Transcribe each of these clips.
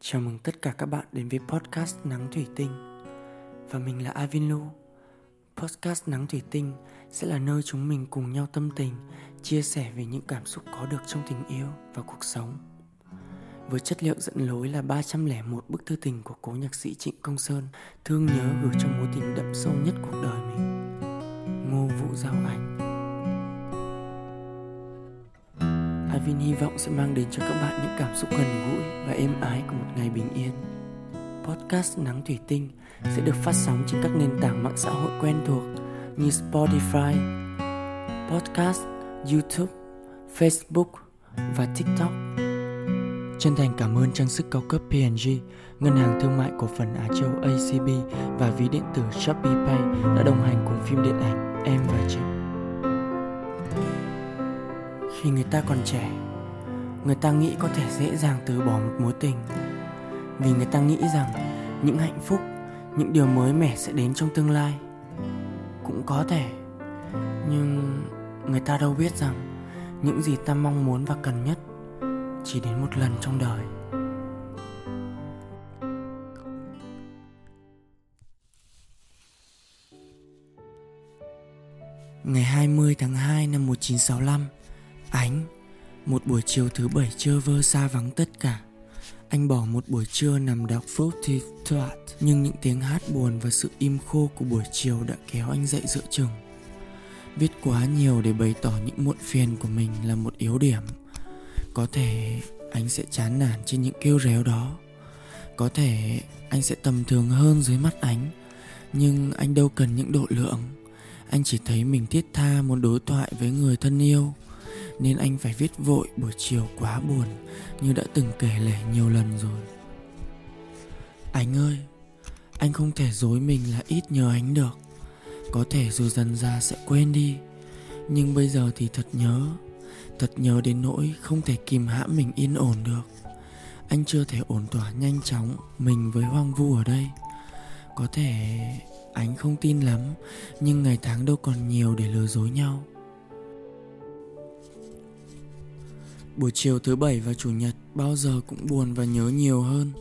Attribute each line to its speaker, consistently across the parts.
Speaker 1: Chào mừng tất cả các bạn đến với podcast Nắng Thủy Tinh. Và mình là Avin Lu. Podcast Nắng Thủy Tinh sẽ là nơi chúng mình cùng nhau tâm tình, Chia sẻ về những cảm xúc có được trong tình yêu và cuộc sống. Với chất liệu dẫn lối là 301 bức thư tình của cố nhạc sĩ Trịnh Công Sơn, Thương nhớ gửi cho mối tình đậm sâu nhất cuộc đời mình. Ngô Vũ Giao Anh Avin hy vọng sẽ mang đến cho các bạn những cảm xúc gần gũi và êm ái của một ngày bình yên. Podcast Nắng Thủy Tinh sẽ được phát sóng trên các nền tảng mạng xã hội quen thuộc như Spotify, Podcast, YouTube, Facebook và TikTok. Chân thành cảm ơn trang sức cao cấp P&G, ngân hàng thương mại cổ phần Á Châu ACB và ví điện tử Shopee Pay đã đồng hành cùng phim điện ảnh Em và Chị khi người ta còn trẻ. Người ta nghĩ có thể dễ dàng từ bỏ một mối tình. Vì người ta nghĩ rằng những hạnh phúc, những điều mới mẻ sẽ đến trong tương lai. Cũng có thể, nhưng người ta đâu biết rằng những gì ta mong muốn và cần nhất chỉ đến một lần trong đời. Ngày 20 tháng 2 năm 1965 Ánh, Một buổi chiều thứ bảy trơ vơ xa vắng tất cả. Anh bỏ một buổi trưa nằm đọc Fruity Twat Nhưng những tiếng hát buồn và sự im khô của buổi chiều đã kéo anh dậy giữa chừng. Viết quá nhiều để bày tỏ những muộn phiền của mình là một yếu điểm. Có thể anh sẽ chán nản trên những kêu réo đó. Có thể anh sẽ tầm thường hơn dưới mắt ánh, Nhưng anh đâu cần những độ lượng. Anh chỉ thấy mình thiết tha muốn đối thoại với người thân yêu nên anh phải viết vội buổi chiều quá buồn, như đã từng kể lể nhiều lần rồi. Anh ơi, anh không thể dối mình là ít nhớ anh được. Có thể dù dần ra sẽ quên đi, nhưng bây giờ thì thật nhớ thật nhớ đến nỗi không thể kìm hãm mình yên ổn được. Anh chưa thể ổn tỏa nhanh chóng mình với hoang vu ở đây. Có thể anh không tin lắm, nhưng ngày tháng đâu còn nhiều để lừa dối nhau. Buổi chiều thứ bảy và chủ nhật, bao giờ cũng buồn và nhớ nhiều hơn.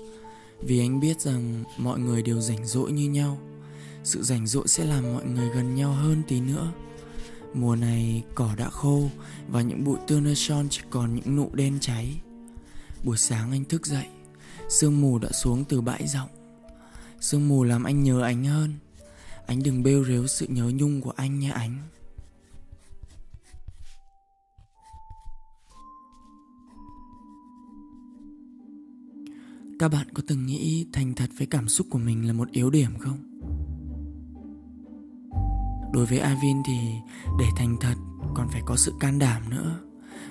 Speaker 1: Vì anh biết rằng mọi người đều rảnh rỗi như nhau. Sự rảnh rỗi sẽ làm mọi người gần nhau hơn tí nữa. Mùa này cỏ đã khô và những bụi son chỉ còn những nụ đen cháy. Buổi sáng anh thức dậy, Sương mù đã xuống từ bãi rộng. Sương mù làm anh nhớ ánh hơn. Anh đừng bêu rếu sự nhớ nhung của anh nha ánh các bạn có từng nghĩ thành thật với cảm xúc của mình là một yếu điểm không? Đối với avin thì để thành thật còn phải có sự can đảm nữa.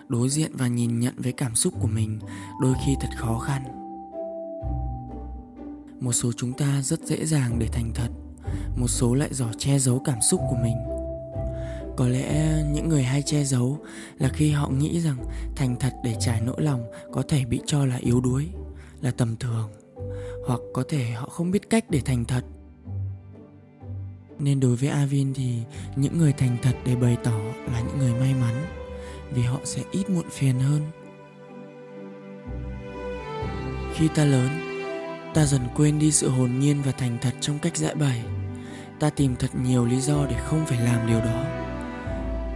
Speaker 1: Đối diện và nhìn nhận với cảm xúc của mình đôi khi thật khó khăn. Một số chúng ta rất dễ dàng để thành thật, một số lại giỏi che giấu cảm xúc của mình. Có lẽ những người hay che giấu là khi họ nghĩ rằng thành thật để trải nỗi lòng có thể bị cho là yếu đuối là tầm thường, hoặc có thể họ không biết cách để thành thật. Nên đối với Avin thì những người thành thật để bày tỏ là những người may mắn, vì họ sẽ ít muộn phiền hơn. Khi ta lớn, ta dần quên đi sự hồn nhiên và thành thật trong cách giải bày. Ta tìm thật nhiều lý do để không phải làm điều đó.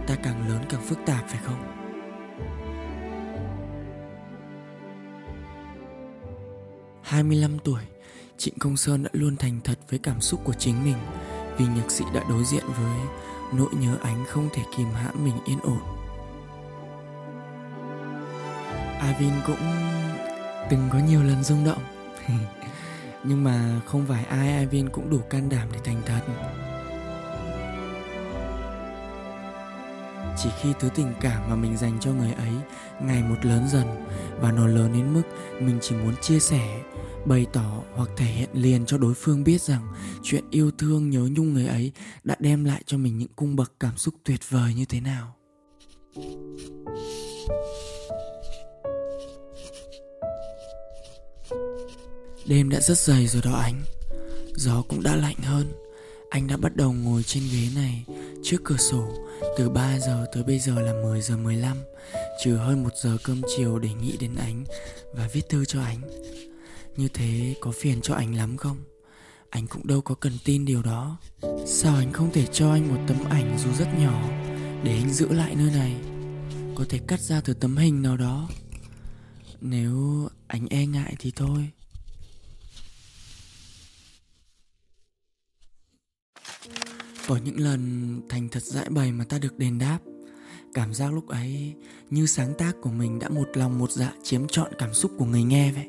Speaker 1: Ta càng lớn càng phức tạp, phải không? 25 tuổi, Trịnh Công Sơn đã luôn thành thật với cảm xúc của chính mình vì nhạc sĩ đã đối diện với nỗi nhớ ánh không thể kìm hãm mình yên ổn. Avin cũng từng có nhiều lần rung động nhưng mà không phải ai Avin cũng đủ can đảm để thành thật chỉ khi thứ tình cảm mà mình dành cho người ấy ngày một lớn dần và nó lớn đến mức mình chỉ muốn chia sẻ, bày tỏ hoặc thể hiện liền cho đối phương biết rằng chuyện yêu thương, nhớ nhung người ấy đã đem lại cho mình những cung bậc cảm xúc tuyệt vời như thế nào. Đêm đã rất dày rồi đó anh. Gió cũng đã lạnh hơn. Anh đã bắt đầu ngồi trên ghế này, trước cửa sổ, từ 3 giờ tới bây giờ là 10 giờ 15 Trừ hơn một giờ cơm chiều để nghĩ đến ánh Và viết thư cho ánh Như thế có phiền cho anh lắm không? Anh cũng đâu có cần tin điều đó. Sao anh không thể cho anh một tấm ảnh dù rất nhỏ Để anh giữ lại nơi này? Có thể cắt ra từ tấm hình nào đó. Nếu anh e ngại thì thôi. Có những lần thành thật giải bày mà ta được đền đáp. Cảm giác lúc ấy như sáng tác của mình đã một lòng một dạ chiếm trọn cảm xúc của người nghe vậy.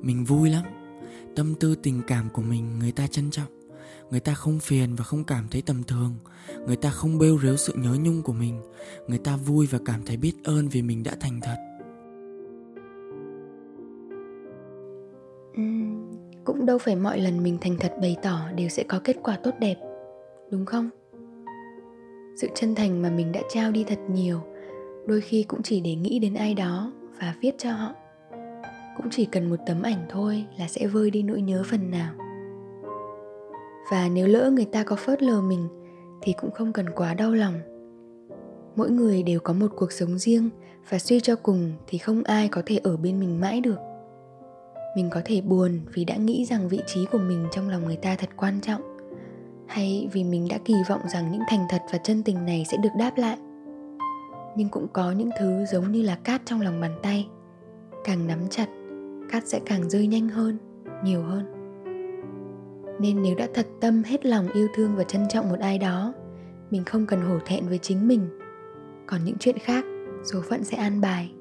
Speaker 1: Mình vui lắm. Tâm tư tình cảm của mình người ta trân trọng. Người ta không phiền và không cảm thấy tầm thường. Người ta không bêu rếu sự nhớ nhung của mình. Người ta vui và cảm thấy biết ơn vì mình đã thành thật.
Speaker 2: Uhm, Cũng đâu phải mọi lần mình thành thật bày tỏ đều sẽ có kết quả tốt đẹp Đúng không? Sự chân thành mà mình đã trao đi thật nhiều, đôi khi cũng chỉ để nghĩ đến ai đó và viết cho họ. Cũng chỉ cần một tấm ảnh thôi là sẽ vơi đi nỗi nhớ phần nào. Và nếu lỡ người ta có phớt lờ mình, thì cũng không cần quá đau lòng. Mỗi người đều có một cuộc sống riêng và suy cho cùng thì không ai có thể ở bên mình mãi được. Mình có thể buồn vì đã nghĩ rằng vị trí của mình trong lòng người ta thật quan trọng hay vì mình đã kỳ vọng rằng những thành thật và chân tình này sẽ được đáp lại. Nhưng cũng có những thứ giống như là cát trong lòng bàn tay. Càng nắm chặt, cát sẽ càng rơi nhanh hơn, nhiều hơn. Nên nếu đã thật tâm hết lòng yêu thương và trân trọng một ai đó, mình không cần hổ thẹn với chính mình. Còn những chuyện khác, số phận sẽ an bài.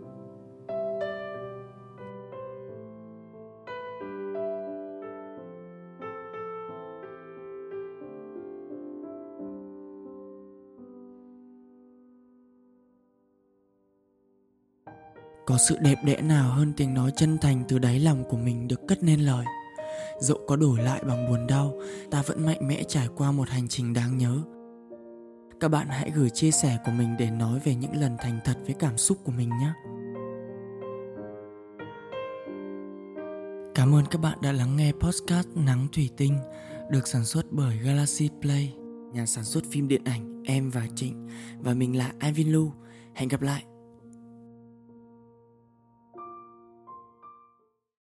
Speaker 1: Có sự đẹp đẽ nào hơn tiếng nói chân thành từ đáy lòng của mình được cất nên lời Dẫu có đổi lại bằng buồn đau Ta vẫn mạnh mẽ trải qua một hành trình đáng nhớ Các bạn hãy gửi chia sẻ của mình để nói về những lần thành thật với cảm xúc của mình nhé Cảm ơn các bạn đã lắng nghe podcast Nắng Thủy Tinh được sản xuất bởi Galaxy Play, nhà sản xuất phim điện ảnh Em và Trịnh và mình là Ivan Lu. Hẹn gặp lại.